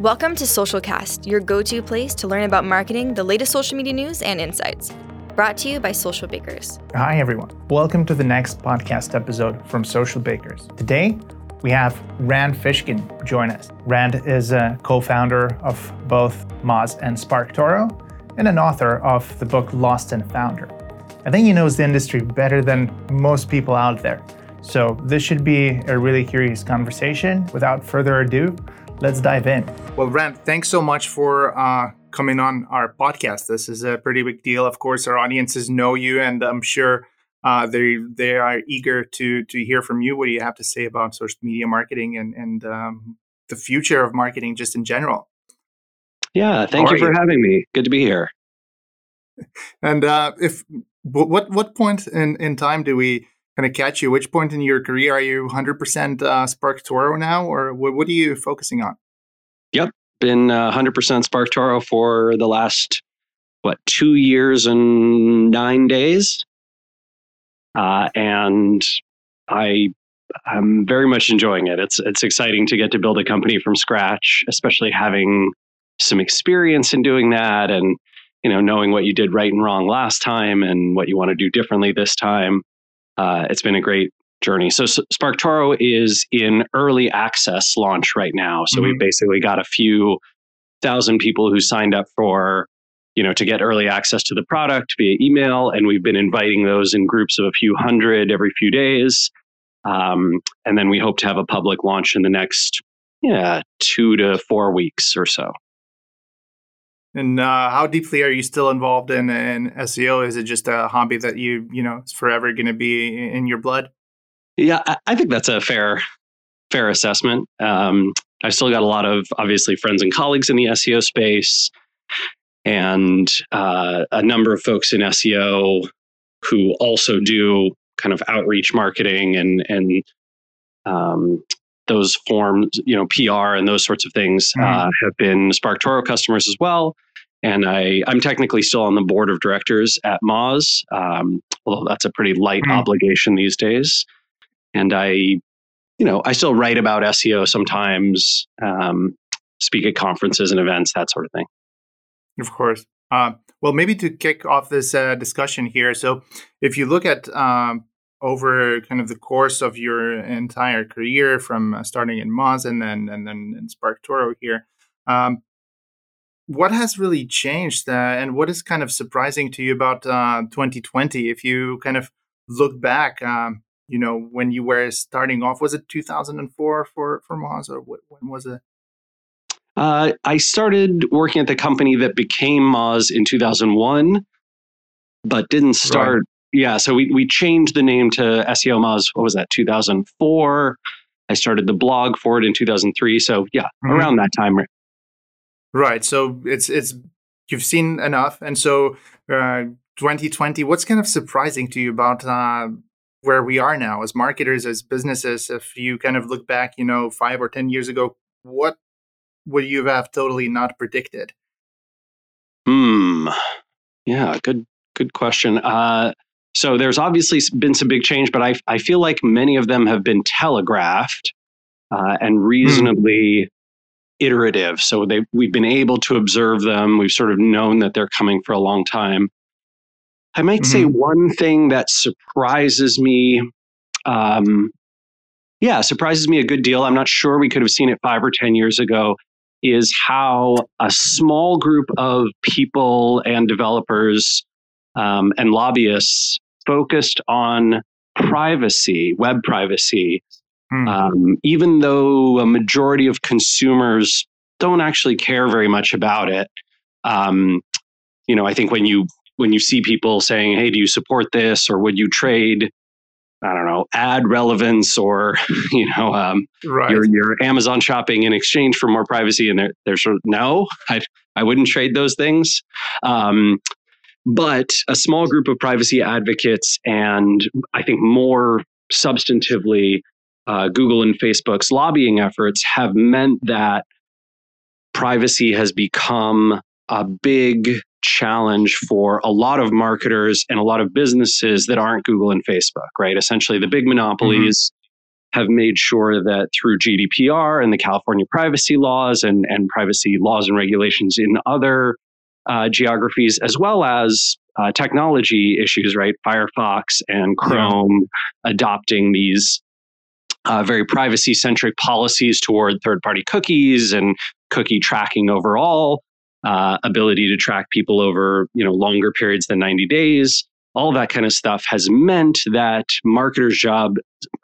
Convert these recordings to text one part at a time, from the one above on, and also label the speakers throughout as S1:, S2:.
S1: Welcome to Socialcast, your go to place to learn about marketing, the latest social media news, and insights. Brought to you by Socialbakers.
S2: Hi, everyone. Welcome to the next podcast episode from Socialbakers. Today, we have Rand Fishkin join us. Rand is a co founder of both Moz and SparkToro and an author of the book Lost and Founder. I think he knows the industry better than most people out there. So, this should be a really curious conversation. Without further ado, let's dive in. Well, Rand, thanks so much for uh, coming on our podcast. This is a pretty big deal. Of course, our audiences know you, and I'm sure uh, they they are eager to to hear from you. What do you have to say about social media marketing and and um, the future of marketing just in general?
S3: Yeah, thank you for you? having me. Good to be here.
S2: And uh, if what what point in in time do we kind of catch you? Which point in your career are you 100% uh, SparkToro now, or what, are you focusing on?
S3: Yep, been uh, 100% SparkToro for the last what two years and nine days, uh, and I I'm very much enjoying it. It's it's exciting to get to build a company from scratch, especially having some experience in doing that, and you know knowing what you did right and wrong last time, and what you want to do differently this time uh, it's been a great journey. So SparkToro is in early access launch right now. So mm-hmm. we've basically got a few thousand people who signed up for, you know, to get early access to the product via email, and we've been inviting those in groups of a few hundred every few days. Um, and then we hope to have a public launch in the next, yeah, two to four weeks or so.
S2: And uh, how deeply are you still involved in, in SEO? Is it just a hobby that you you know is forever going to be in your blood?
S3: Yeah, I think that's a fair fair assessment. Um, I've still got a lot of obviously friends and colleagues in the SEO space, and uh, a number of folks in SEO who also do kind of outreach marketing and and um, those forms, you know, PR and those sorts of things mm. uh, have been SparkToro customers as well. And I, I'm technically still on the board of directors at Moz, um, although that's a pretty light mm. obligation these days. And I, you know, I still write about SEO sometimes, um, speak at conferences and events, that sort of thing.
S2: Of course. Uh, well, maybe to kick off this uh, discussion here. So, if you look at um, over kind of the course of your entire career, from uh, starting in Moz and then and then in SparkToro here, um, what has really changed uh, and what is kind of surprising to you about uh, 2020 if you kind of look back um, you know when you were starting off was it 2004 for for Moz or what, when was it
S3: uh, I started working at the company that became Moz in 2001, but didn't start. Right. Yeah, so we, we changed the name to SEOmoz. What was that? 2004. I started the blog for it in 2003. So yeah, mm-hmm. around that time.
S2: Right. So it's it's you've seen enough, and so uh, 2020. What's kind of surprising to you about uh, where we are now as marketers, as businesses? If you kind of look back, you know, five or ten years ago, what would you have totally not predicted?
S3: Hmm. Yeah. Good. Good question. Uh, so there's obviously been some big change, but I I feel like many of them have been telegraphed uh, and hmm. reasonably iterative. So they we've been able to observe them. We've sort of known that they're coming for a long time. I might mm-hmm. say one thing that surprises me. Um, yeah, surprises me a good deal. I'm not sure we could have seen it five or 10 years ago. Is how a small group of people and developers um, and lobbyists focused on privacy, web privacy, Mm. Um, even though a majority of consumers don't actually care very much about it. Um, you know, I think when you when you see people saying, "Hey, do you support this?" or "Would you trade?" I don't know, ad relevance or you know, um, right. your your Amazon shopping in exchange for more privacy, and they're, they're sort of no, I I wouldn't trade those things. Um, but a small group of privacy advocates, and I think more substantively, uh, Google and Facebook's lobbying efforts have meant that privacy has become a big challenge for a lot of marketers and a lot of businesses that aren't Google and Facebook, right? Essentially, the big monopolies have made sure that through GDPR and the California privacy laws and, and privacy laws and regulations in other uh, geographies, as well as uh, technology issues, right? Firefox and Chrome yeah. adopting these uh, very privacy centric policies toward third party cookies and cookie tracking overall, uh, ability to track people over you know longer periods than 90 days. All that kind of stuff has meant that marketers' job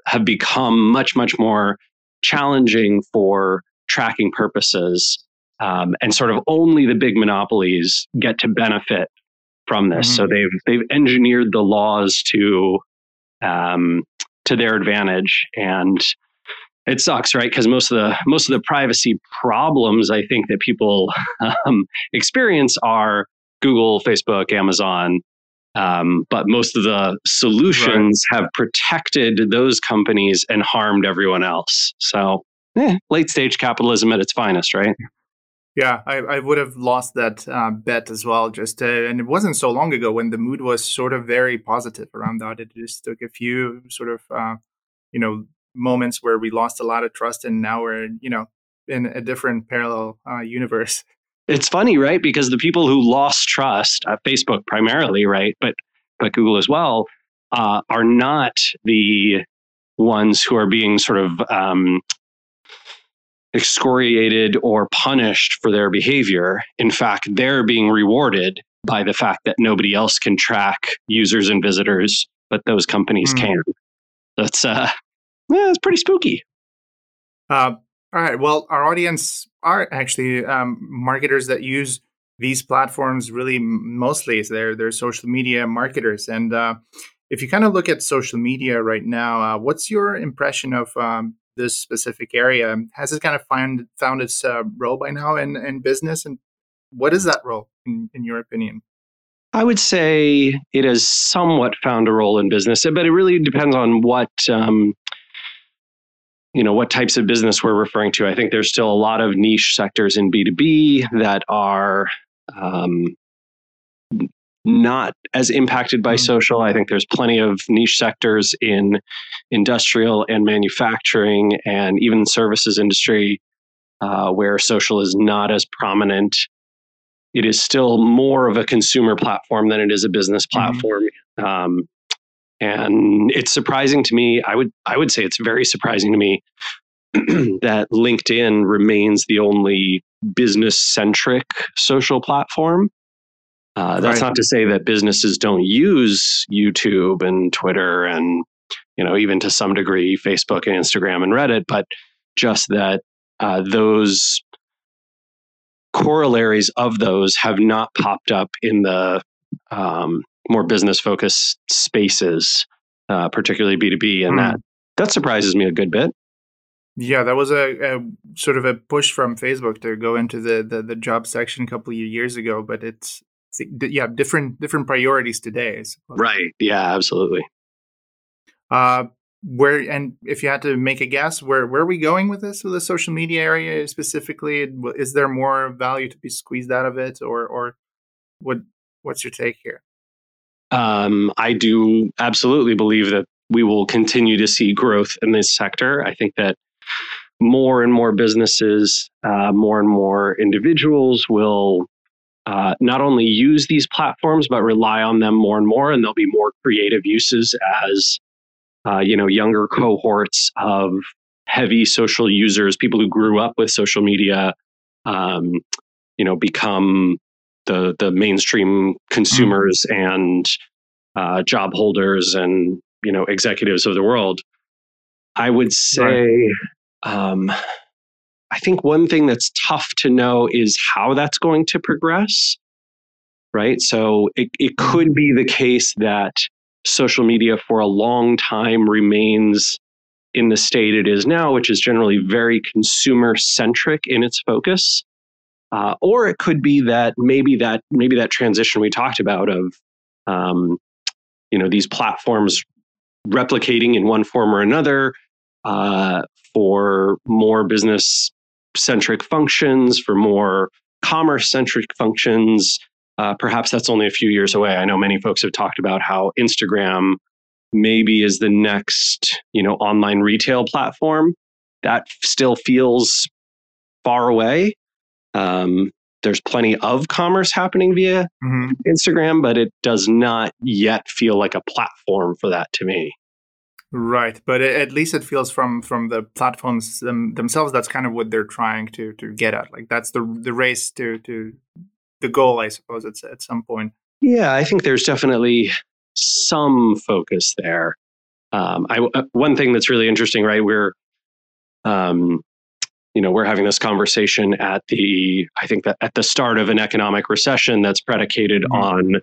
S3: have become much, much more challenging for tracking purposes. Um, and sort of only the big monopolies get to benefit from this. Mm-hmm. So they've they've engineered the laws to um, to their advantage, and it sucks, right? Because most of the most of the privacy problems I think that people um, experience are Google, Facebook, Amazon. Um, but most of the solutions right. have protected those companies and harmed everyone else. So, eh, late stage capitalism at its finest, right?
S2: Yeah, I, I would have lost that uh, bet as well. Just uh, and it wasn't so long ago when the mood was sort of very positive around that. It just took a few sort of uh, you know moments where we lost a lot of trust, and now we're you know in a different parallel uh, universe.
S3: It's funny, right? Because the people who lost trust, Facebook primarily, right, but but Google as well, uh, are not the ones who are being sort of um, excoriated or punished for their behavior. In fact, they're being rewarded by the fact that nobody else can track users and visitors, but those companies mm. can. That's uh, yeah, it's pretty spooky.
S2: Uh, all right. Well, our audience are actually um, marketers that use these platforms really mostly. They're they're social media marketers, and uh, if you kind of look at social media right now, uh, what's your impression of um, this specific area. Has it kind of find, found its uh, role by now in, in business? And what is that role, in, in your opinion?
S3: I would say it has somewhat found a role in business, but it really depends on what um, you know what types of business we're referring to. I think there's still a lot of niche sectors in B2B that are um, not as impacted by mm-hmm. social. I think there's plenty of niche sectors in industrial and manufacturing and even services industry uh, where social is not as prominent. It is still more of a consumer platform than it is a business mm-hmm. platform. Mm-hmm. Um, and it's surprising to me. I would I would say it's very surprising to me that LinkedIn remains the only business centric social platform. Uh, that's right. not to say that businesses don't use YouTube and Twitter and you know even to some degree Facebook and Instagram and Reddit, but just that uh, those corollaries of those have not popped up in the um, more business focused spaces, uh, particularly B two B, and mm. that that surprises me a good bit.
S2: Yeah, that was a, a, sort of a push from Facebook to go into the, the, the job section a couple of years ago, but it's yeah different different priorities today
S3: right. Yeah absolutely.
S2: Uh where and if you had to make a guess where where are we going with this with the social media area specifically? Is there more value to be squeezed out of it or or what what's your take here?
S3: Um i do absolutely believe that we will continue to see growth in this sector. I think that more and more businesses uh, more and more individuals will uh, not only use these platforms but rely on them more and more, and there'll be more creative uses as uh, you know younger cohorts of heavy social users, people who grew up with social media, um, you know, become the the mainstream consumers mm-hmm. and uh, job holders and you know executives of the world. I would say. Right. Um, I think one thing that's tough to know is how that's going to progress, right? So it, it mm-hmm. could be the case that social media for a long time remains in the state it is now, which is generally very consumer centric in its focus. Uh, or it could be that maybe that maybe that transition we talked about of um, you know these platforms replicating in one form or another uh, for more business centric functions, for more commerce centric functions. Uh, perhaps that's only a few years away. I know many folks have talked about how Instagram maybe is the next, you know, online retail platform. That still feels far away. Um, there's plenty of commerce happening via mm-hmm. Instagram, but it does not yet feel like a platform for that to me.
S2: Right, but at least it feels from from the platforms them, themselves. That's kind of what they're trying to to get at. Like that's the the race to to the goal, I suppose. It's at some point.
S3: Yeah, I think there's definitely some focus there. Um, I uh, one thing that's really interesting, right? We're um, you know we're having this conversation at the i think that at the start of an economic recession that's predicated mm-hmm. on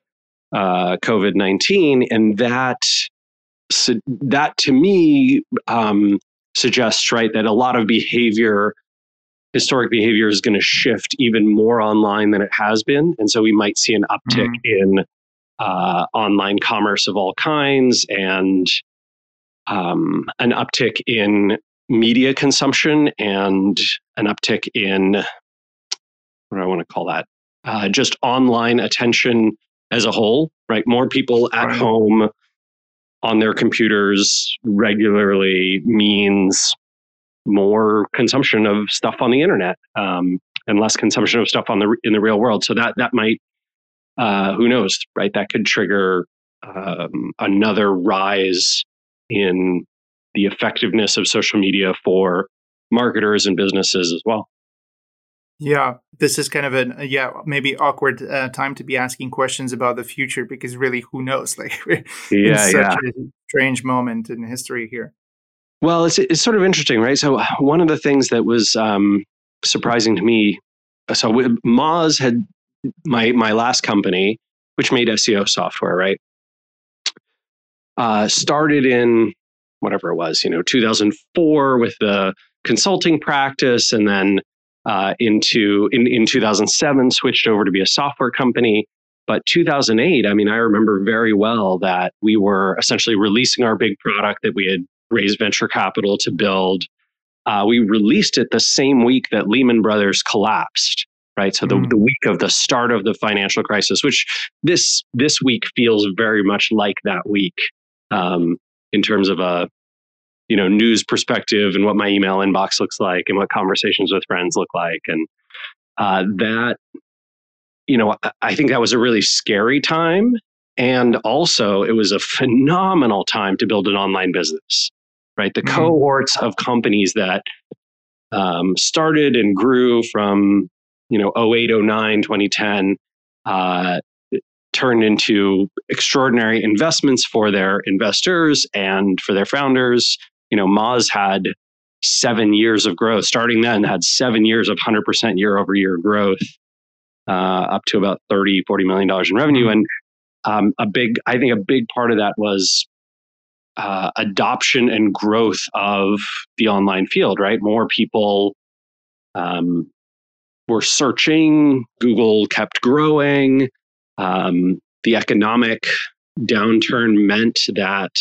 S3: uh, covid-19 and that so that to me um, suggests right that a lot of behavior historic behavior is going to shift even more online than it has been and so we might see an uptick mm-hmm. in uh, online commerce of all kinds and um, an uptick in media consumption and an uptick in what do I want to call that? Uh, just online attention as a whole, right? More people at right. home on their computers regularly means more consumption of stuff on the internet um, and less consumption of stuff on the in the real world. So that that might, uh, who knows, right? That could trigger um, another rise in the effectiveness of social media for marketers and businesses as well.
S2: Yeah, this is kind of a yeah maybe awkward uh, time to be asking questions about the future because really who knows like we're yeah, in such yeah. a strange moment in history here.
S3: Well, it's it's sort of interesting, right? So one of the things that was um, surprising to me, so Moz had my my last company, which made SEO software, right? Uh, started in whatever it was, you know, 2004 with the consulting practice, and then uh, into in, in 2007 switched over to be a software company. But 2008, I mean, I remember very well that we were essentially releasing our big product that we had raised venture capital to build. Uh, we released it the same week that Lehman Brothers collapsed right so the, mm. the week of the start of the financial crisis which this this week feels very much like that week um, in terms of a you know news perspective and what my email inbox looks like and what conversations with friends look like and uh, that you know i think that was a really scary time and also it was a phenomenal time to build an online business right the mm-hmm. cohorts of companies that um, started and grew from you know 08 09 2010 uh, turned into extraordinary investments for their investors and for their founders. You know, Moz had seven years of growth. Starting then, had seven years of 100% year over year growth, uh, up to about 30, 40 million dollars in revenue. And um, a big, I think, a big part of that was uh, adoption and growth of the online field. Right, more people um, were searching. Google kept growing. Um, the economic downturn meant that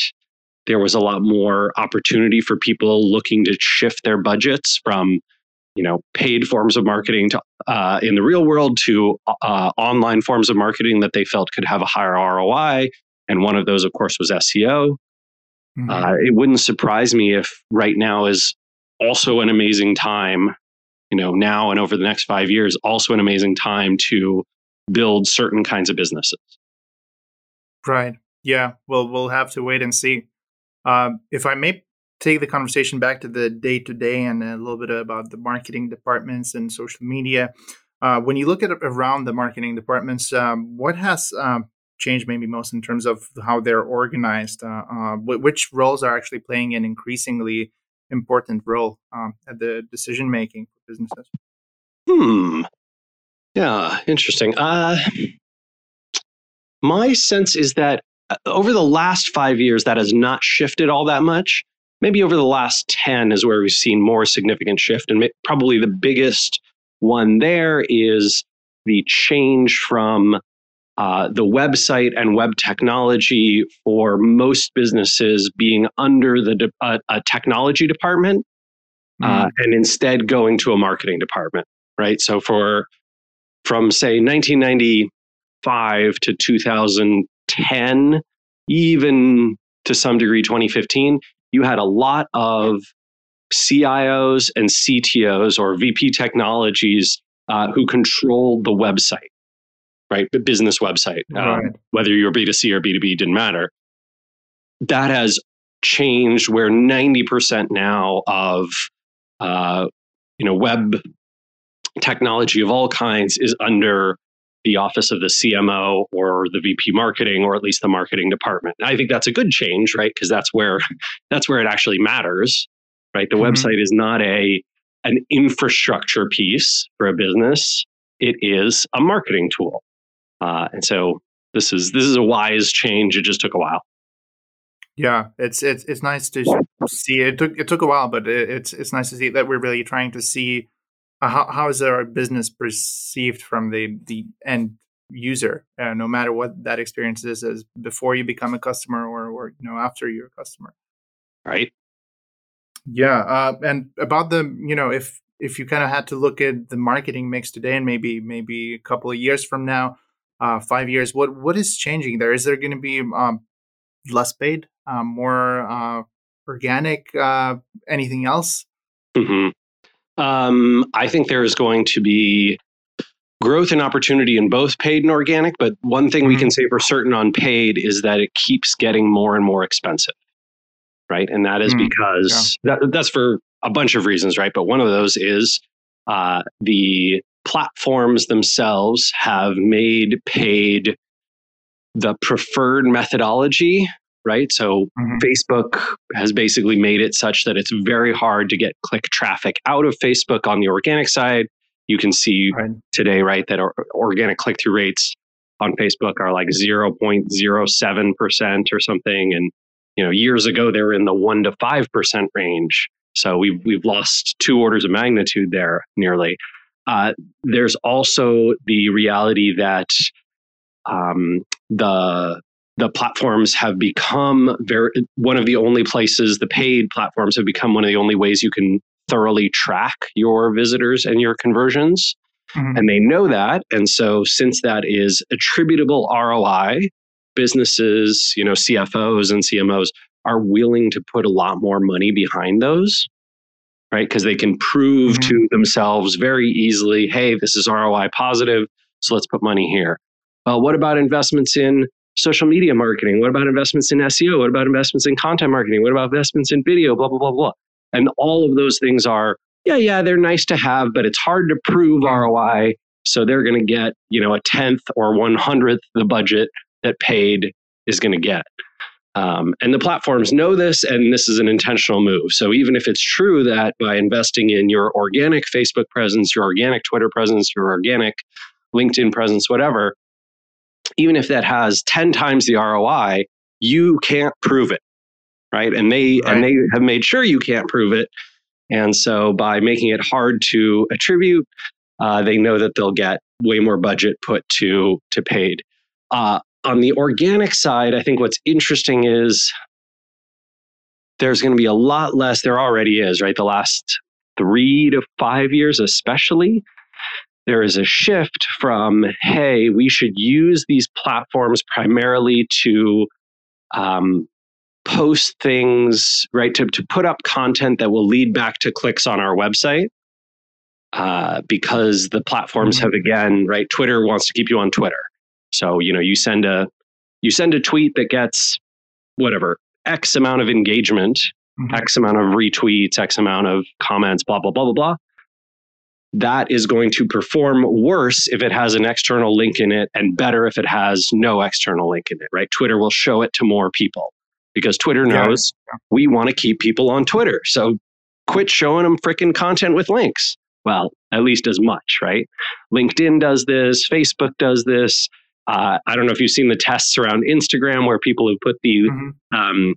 S3: there was a lot more opportunity for people looking to shift their budgets from you know paid forms of marketing to uh, in the real world to uh, online forms of marketing that they felt could have a higher ROI. And one of those, of course, was SEO. Mm-hmm. Uh, it wouldn't surprise me if right now is also an amazing time, you know, now and over the next five years, also an amazing time to build certain kinds of businesses.
S2: Right. Yeah. Well, we'll have to wait and see. Um, if I may take the conversation back to the day to day and a little bit about the marketing departments and social media. Uh, when you look at around the marketing departments, um, what has um, changed maybe most in terms of how they're organized? Uh, uh, which roles are actually playing an increasingly important role um, at the decision making for businesses?
S3: Hmm. Yeah, interesting. Uh, my sense is that over the last five years, that has not shifted all that much. Maybe over the last 10 is where we've seen more significant shift. And probably the biggest one there is the change from uh, the website and web technology for most businesses being under the de- uh, a technology department mm. and instead going to a marketing department, right? So for from say 1995 to 2010, even to some degree 2015, you had a lot of CIOs and CTOs or VP technologies uh, who controlled the website, right? The business website, um, right. Um, whether you're B2C or B2B didn't matter. That has changed where 90% now of uh, you know web technology of all kinds is under the office of the CMO or the VP marketing or at least the marketing department. I think that's a good change, right? Because that's where that's where it actually matters, right? The mm-hmm. website is not a an infrastructure piece for a business; it is a marketing tool, uh, and so this is this is a wise change. It just took a while.
S2: Yeah, it's it's it's nice to see. It took it took a while, but it, it's it's nice to see that we're really trying to see how how is our business perceived from the the end user, uh, no matter what that experience is, as before you become a customer or or you know after you're a customer.
S3: Right.
S2: Yeah, uh, and about the you know if if you kind of had to look at the marketing mix today and maybe maybe a couple of years from now, uh, five years, what what is changing there? Is there going to be um, less paid uh, more uh, organic? Uh, anything else?
S3: Mm-hmm. Um, I think there is going to be growth and opportunity in both paid and organic. But one thing mm-hmm. we can say for certain on paid is that it keeps getting more and more expensive, right? And that is mm-hmm. because yeah. that, that's for a bunch of reasons, right? But one of those is uh, the platforms themselves have made paid the preferred methodology right? So mm-hmm. Facebook has basically made it such that it's very hard to get click traffic out of Facebook on the organic side. You can see right. today, right, that our organic click through rates on Facebook are like 0.07% or something. And, you know, years ago, they were in the 1% to 5% range. So we've, we've lost two orders of magnitude there nearly. Uh, there's also the reality that um, the the platforms have become very one of the only places the paid platforms have become one of the only ways you can thoroughly track your visitors and your conversions mm-hmm. and they know that and so since that is attributable ROI businesses you know CFOs and CMOs are willing to put a lot more money behind those right because they can prove mm-hmm. to themselves very easily hey this is ROI positive so let's put money here well what about investments in social media marketing? What about investments in SEO? What about investments in content marketing? What about investments in video? Blah, blah, blah, blah. And all of those things are, yeah, yeah, they're nice to have, but it's hard to prove ROI. So they're going to get, you know, a tenth or one hundredth the budget that paid is going to get. Um, and the platforms know this, and this is an intentional move. So even if it's true that by investing in your organic Facebook presence, your organic Twitter presence, your organic LinkedIn presence, whatever, even if that has 10 times the ROI, you can't prove it. Right. And they right. and they have made sure you can't prove it. And so by making it hard to attribute, uh, they know that they'll get way more budget put to to paid. Uh, on the organic side, I think what's interesting is there's going to be a lot less. There already is, right? The last three to five years, especially, there is a shift from, hey, we should use these platforms primarily to um, post things, right? To, to put up content that will lead back to clicks on our website. Uh, because the platforms mm-hmm. have again, right? Twitter wants to keep you on Twitter. So, you know, you send a you send a tweet that gets whatever, X amount of engagement, mm-hmm. X amount of retweets, X amount of comments, blah, blah, blah, blah, blah that is going to perform worse if it has an external link in it and better if it has no external link in it, right? Twitter will show it to more people because Twitter knows yeah. we want to keep people on Twitter. So quit showing them freaking content with links. Well, at least as much, right? LinkedIn does this, Facebook does this. Uh, I don't know if you've seen the tests around Instagram where people have put the mm-hmm. um,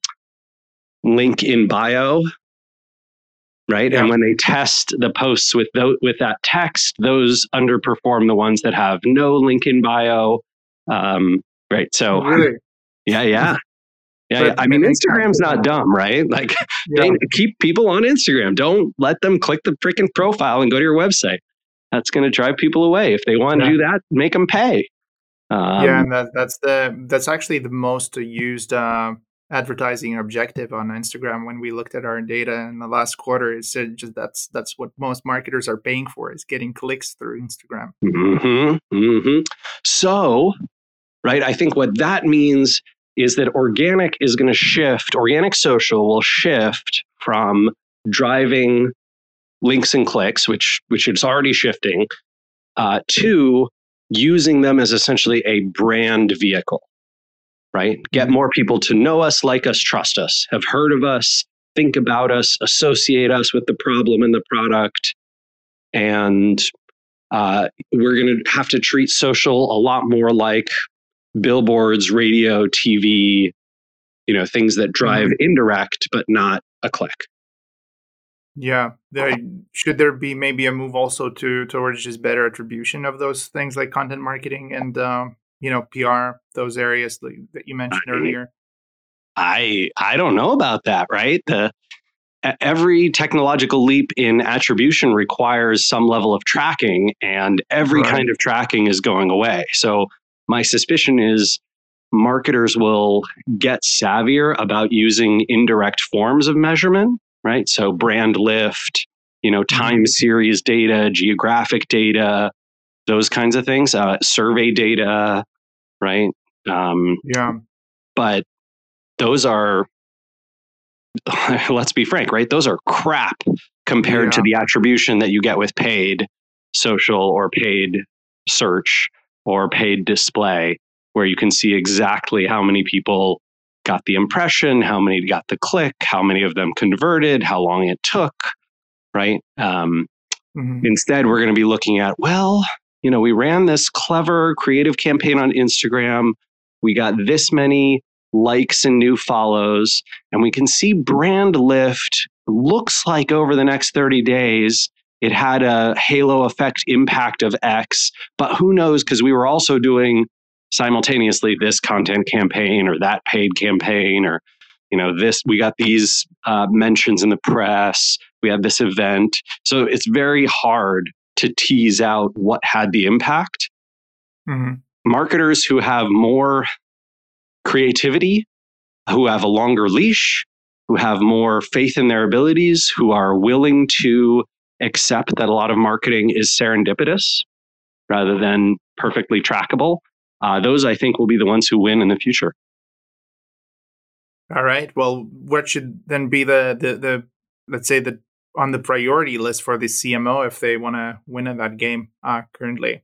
S3: link in bio right? Yeah. And when they test the posts with th- with that text, those underperform the ones that have no link in bio. Um, right. So, really? yeah, yeah. Yeah, yeah, I mean, Instagram's not dumb, right? Like, yeah. keep people on Instagram. Don't let them click the freaking profile and go to your website. That's going to drive people away. If they want to yeah. do that, make them pay.
S2: Um, yeah, and that, that's the that's actually the most used uh, advertising objective on Instagram when we looked at our data in the last quarter. It said just that's that's what most marketers are paying for is getting clicks through Instagram.
S3: Mm-hmm, mm-hmm. So, right, I think what that means is that organic is going to shift. Organic social will shift from driving links and clicks, which which it's already shifting, uh, to using them as essentially a brand vehicle right? Get mm-hmm. more people to know us, like us, trust us, have heard of us, think about us, associate us with the problem and the product. And uh, we're going to have to treat social a lot more like billboards, radio, TV, you know, things that drive mm-hmm. indirect, but not a click.
S2: Yeah, there, should there be maybe a move also to towards just better attribution of those things like content marketing and uh, you know PR those areas that you mentioned I, earlier?
S3: I I don't know about that. Right, the every technological leap in attribution requires some level of tracking, and every right. kind of tracking is going away. So my suspicion is marketers will get savvier about using indirect forms of measurement. Right, so brand lift, you know, mm-hmm. time series data, geographic data, those kinds of things, uh, survey data, right?
S2: Um, yeah.
S3: But those are, let's be frank, right? Those are crap compared yeah. to the attribution that you get with paid social or paid search or paid display, where you can see exactly how many people got the impression, how many got the click, how many of them converted, how long it took, right? Um, mm-hmm. Instead, we're going to be looking at, well, you know, we ran this clever creative campaign on Instagram. We got this many likes and new follows, and we can see brand lift looks like over the next 30 days it had a halo effect impact of X, but who knows? Because we were also doing simultaneously this content campaign or that paid campaign or you know this we got these uh, mentions in the press we had this event so it's very hard to tease out what had the impact. Mm-hmm. Marketers who have more creativity, who have a longer leash, who have more faith in their abilities, who are willing to accept that a lot of marketing is serendipitous rather than perfectly trackable. Uh, those, I think, will be the ones who win in the future.
S2: All right. Well, what should then be the the, the let's say the on the priority list for the CMO if they want to win in that game uh, currently?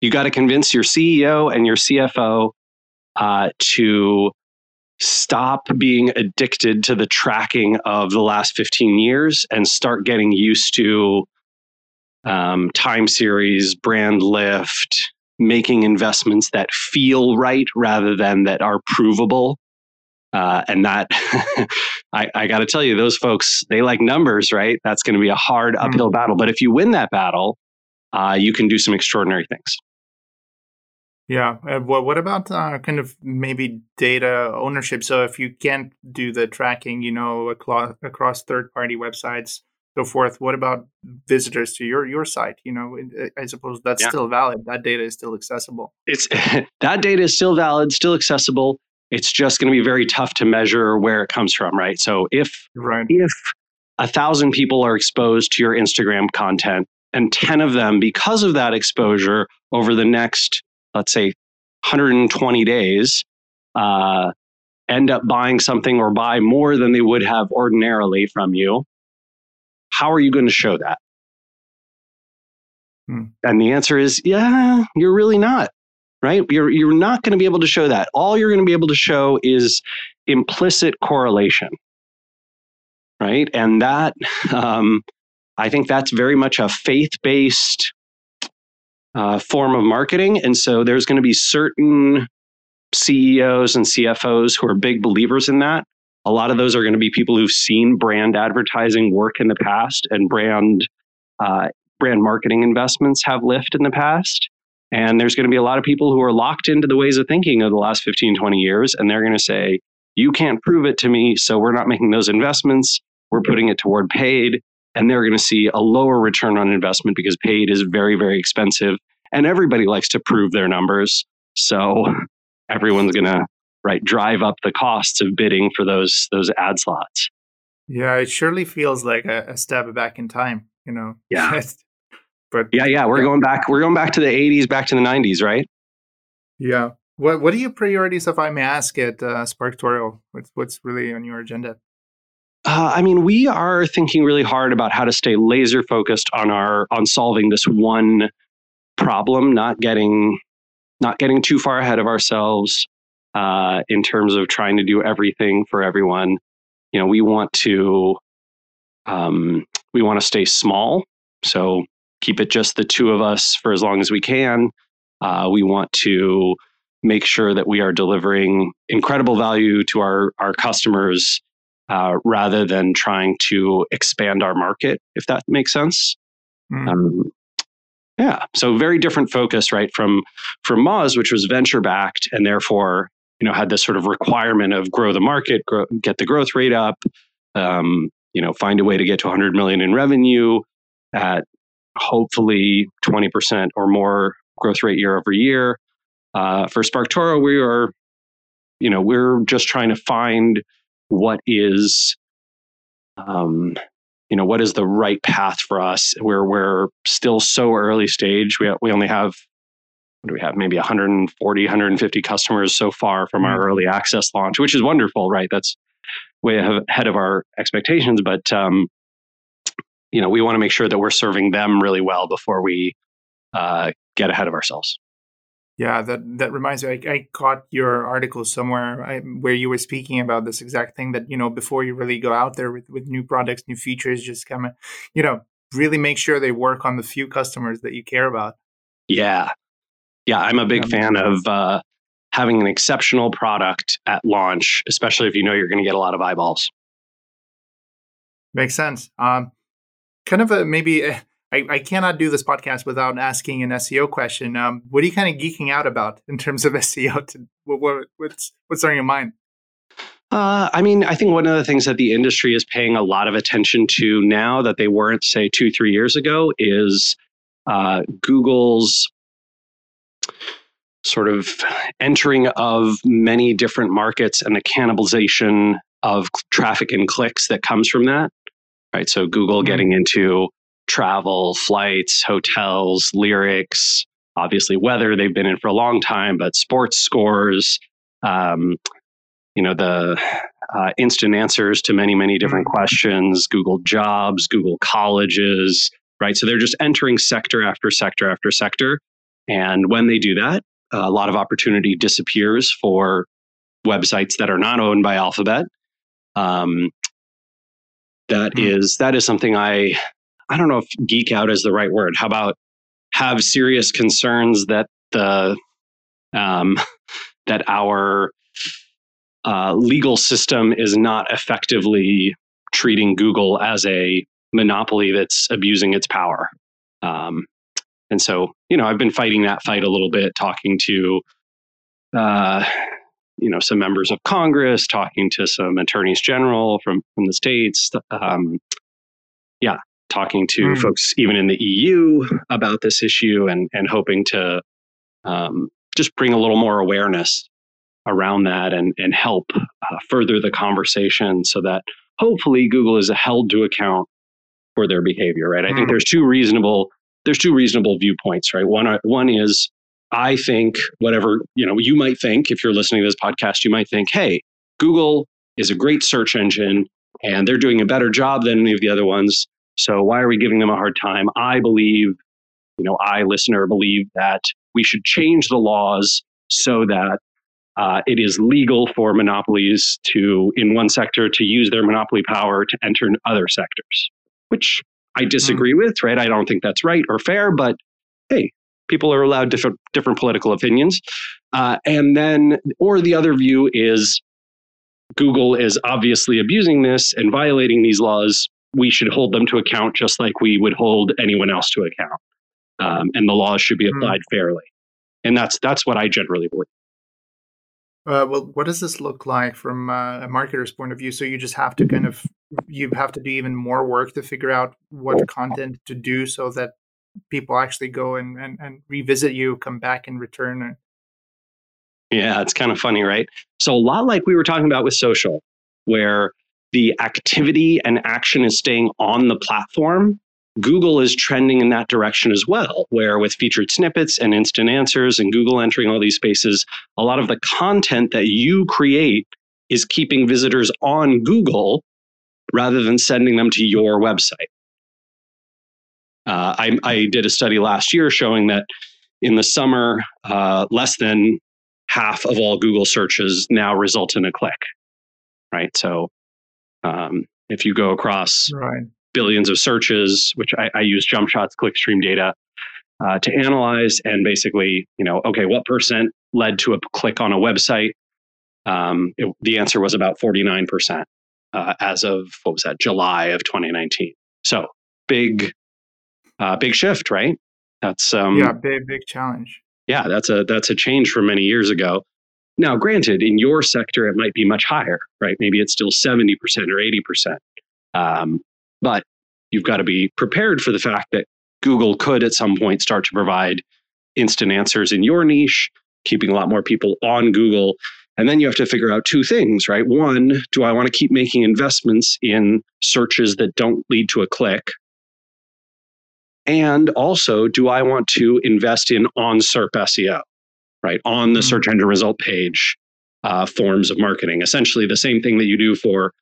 S3: You got to convince your CEO and your CFO uh, to stop being addicted to the tracking of the last 15 years and start getting used to um, time series, brand lift, making investments that feel right rather than that are provable uh, and that, I, I got to tell you, those folks, they like numbers, right? That's going to be a hard mm-hmm. uphill mm-hmm. battle. But if you win that battle, uh, you can do some extraordinary things.
S2: Yeah. Uh, what, what about uh, kind of maybe data ownership? So if you can't do the tracking, you know, across, across third party websites, so forth, what about visitors to your your site? You know, I suppose that's yeah. still valid. That data is still accessible.
S3: It's that data is still valid, still accessible it's just going to be very tough to measure where it comes from, right? So if right. if a thousand people are exposed to your Instagram content, and 10 of them, because of that exposure over the next, let's say, 120 days, uh, end up buying something or buy more than they would have ordinarily from you, how are you going to show that? Hmm. And the answer is, yeah, you're really not right? You're, you're not going to be able to show that. All you're going to be able to show is implicit correlation, right? And that, um, I think that's very much a faith based uh, form of marketing. And so there's going to be certain CEOs and CFOs who are big believers in that. A lot of those are going to be people who've seen brand advertising work in the past and brand uh, brand marketing investments have lift in the past. And there's going to be a lot of people who are locked into the ways of thinking of the last 15, 20 years. And they're going to say, you can't prove it to me. So we're not making those investments. We're putting it toward paid. And they're going to see a lower return on investment because paid is very, very expensive. And everybody likes to prove their numbers. So everyone's going to right drive up the costs of bidding for those those ad slots.
S2: Yeah, it surely feels like a, a step back in time. You know.
S3: Yeah. but yeah, yeah, we're yeah. going back. We're going back to the '80s, back to the '90s, right?
S2: Yeah. What What are your priorities, if I may ask, at uh, SparkToro? What's What's really on your agenda?
S3: Uh, I mean, we are thinking really hard about how to stay laser focused on our on solving this one problem, not getting not getting too far ahead of ourselves uh, in terms of trying to do everything for everyone. You know, we want to um, we want to stay small, so keep it just the two of us for as long as we can. Uh, we want to make sure that we are delivering incredible value to our our customers uh, rather than trying to expand our market, if that makes sense. Mm. Um, yeah, so very different focus, right, from from Moz, which was venture backed, and therefore you know had this sort of requirement of grow the market, grow, get the growth rate up, um, you know, find a way to get to 100 million in revenue at hopefully 20% or more growth rate year over year. Uh, for SparkToro, we are, you know, we're just trying to find what is um, you know what is the right path for us we're we're still so early stage we we only have what do we have maybe 140 150 customers so far from our mm-hmm. early access launch which is wonderful right that's way ahead of our expectations but um, you know we want to make sure that we're serving them really well before we uh, get ahead of ourselves
S2: yeah, that that reminds me. I, I caught your article somewhere I, where you were speaking about this exact thing. That you know, before you really go out there with, with new products, new features, just kind of, you know, really make sure they work on the few customers that you care about.
S3: Yeah, yeah, I'm a big fan of uh, having an exceptional product at launch, especially if you know you're going to get a lot of eyeballs.
S2: Makes sense. Um, kind of a maybe. I, I cannot do this podcast without asking an SEO question. Um, what are you kind of geeking out about in terms of SEO? To, what, what, what's what's on your mind?
S3: Uh, I mean, I think one of the things that the industry is paying a lot of attention to now that they weren't, say, two, three years ago is uh, Google's sort of entering of many different markets and the cannibalization of traffic and clicks that comes from that. Right. So Google mm-hmm. getting into travel, flights, hotels, lyrics, obviously weather they've been in for a long time, but sports scores, um, you know, the uh, instant answers to many, many different mm-hmm. questions, Google jobs, Google colleges, right? So they're just entering sector after sector after sector. And when they do that, a lot of opportunity disappears for websites that are not owned by Alphabet. Um, that mm. is that is something I I don't know if geek out is the right word. How about have serious concerns that the um, that our uh, legal system is not effectively treating Google as a monopoly that's abusing its power. Um, and so, you know, I've been fighting that fight a little bit, talking to, uh, you know, some members of Congress, talking to some attorneys general from from the states. Um, yeah, talking to mm. folks even in the EU about this issue and, and hoping to um, just bring a little more awareness around that and, and help uh, further the conversation so that hopefully Google is held to account for their behavior, right? I think hmm. there's two reasonable there's two reasonable viewpoints, right? One one is I think whatever, you know, you might think if you're listening to this podcast, you might think, "Hey, Google is a great search engine and they're doing a better job than any of the other ones. So why are we giving them a hard time? I believe, you know, I, listener, believe that we should change the laws so that uh, it is legal for monopolies to, in one sector, to use their monopoly power to enter other sectors, which I disagree mm. with, right? I don't think that's right or fair, but hey, people are allowed different different political opinions. Uh, and then, or the other view is Google is obviously abusing this and violating these laws we should hold them to account just like we would hold anyone else to account. Um, and the laws should be hmm. applied mm. fairly. And that's that's what I generally believe.
S2: Uh, well, what does this look like from uh, a marketer's point of view? So you just have to kind of you have to do even more work to figure out what content to do so that people actually go and, and, and revisit you, come back and return.
S3: Uh yeah, it's kind of funny, right? So, a lot like we were talking about with social, where the activity and action is staying on the platform, Google is trending in that direction as well, where with featured snippets and instant answers and Google entering all these spaces, a lot of the content that you create is keeping visitors on Google rather than sending them to your website. Uh, I, I, did a study last year showing that in the summer, uh, less than half of all Google searches now result in a click. Right. So um, if you go across right. billions of searches, which I, I use Jumpshot's clickstream data uh, to analyze, and basically, you know, okay, what percent led to a click on a website? Um, it, the answer was about 49% uh, as of what was that, July of 2019. So big uh, big shift, right?
S2: That's um, yeah, big big challenge.
S3: Yeah, that's a that's a change from many years ago. Now, granted, in your sector, it might be much higher, right? Maybe it's still seventy percent or eighty percent, um, but you've got to be prepared for the fact that Google could at some point start to provide instant answers in your niche, keeping a lot more people on Google. And then you have to figure out two things, right? One, do I want to keep making investments in searches that don't lead to a click? And also, do I want to invest in on SERP SEO, right? On the search mm-hmm. engine result page uh, forms of marketing. Essentially, the same thing that you do for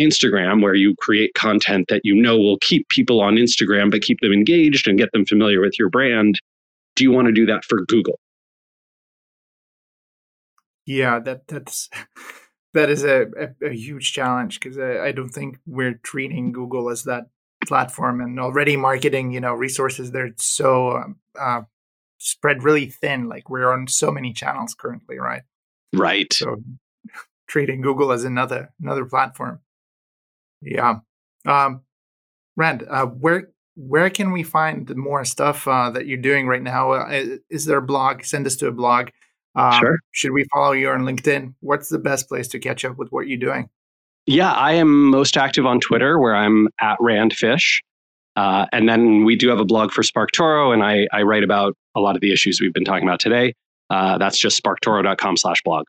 S3: Instagram, where you create content that you know will keep people on Instagram, but keep them engaged and get them familiar with your brand. Do you want to do that for Google?
S2: Yeah, that that's that is a, a, a huge challenge because I, I, don't think we're treating Google as that platform and already marketing you know resources they're so um, uh, spread really thin like we're on so many channels currently right?
S3: Right.
S2: So treating google as another another platform. Yeah. Um rand uh, where where can we find more stuff uh, that you're doing right now? Uh, is there a blog? Send us to a blog. Um, sure. should we follow you on linkedin? What's the best place to catch up with what you're doing
S3: yeah, I am most active on Twitter where I'm at Randfish. Uh, and then we do have a blog for SparkToro, and I, I, write about a lot of the issues we've been talking about today. Uh, that's just sparktoro.com slash blog.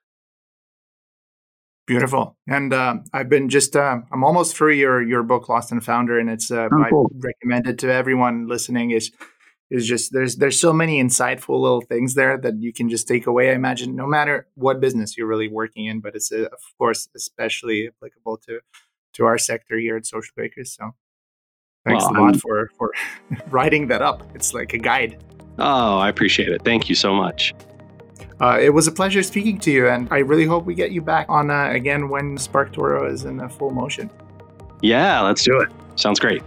S2: Beautiful. And uh, I've been just, uh, I'm almost through your, your book, Lost and Founder, and it's, uh, oh, cool. I recommend it to everyone listening is is just there's there's so many insightful little things there that you can just take away. I imagine no matter what business you're really working in, but it's uh, of course especially applicable to to our sector here at Socialbakers. So thanks well, a lot I'm... for for writing that up. It's like a guide.
S3: Oh, I appreciate it. Thank you so much.
S2: Uh, it was a pleasure speaking to you, and I really hope we get you back on uh, again when SparkToro is in full motion.
S3: Yeah, let's do it. Sounds great.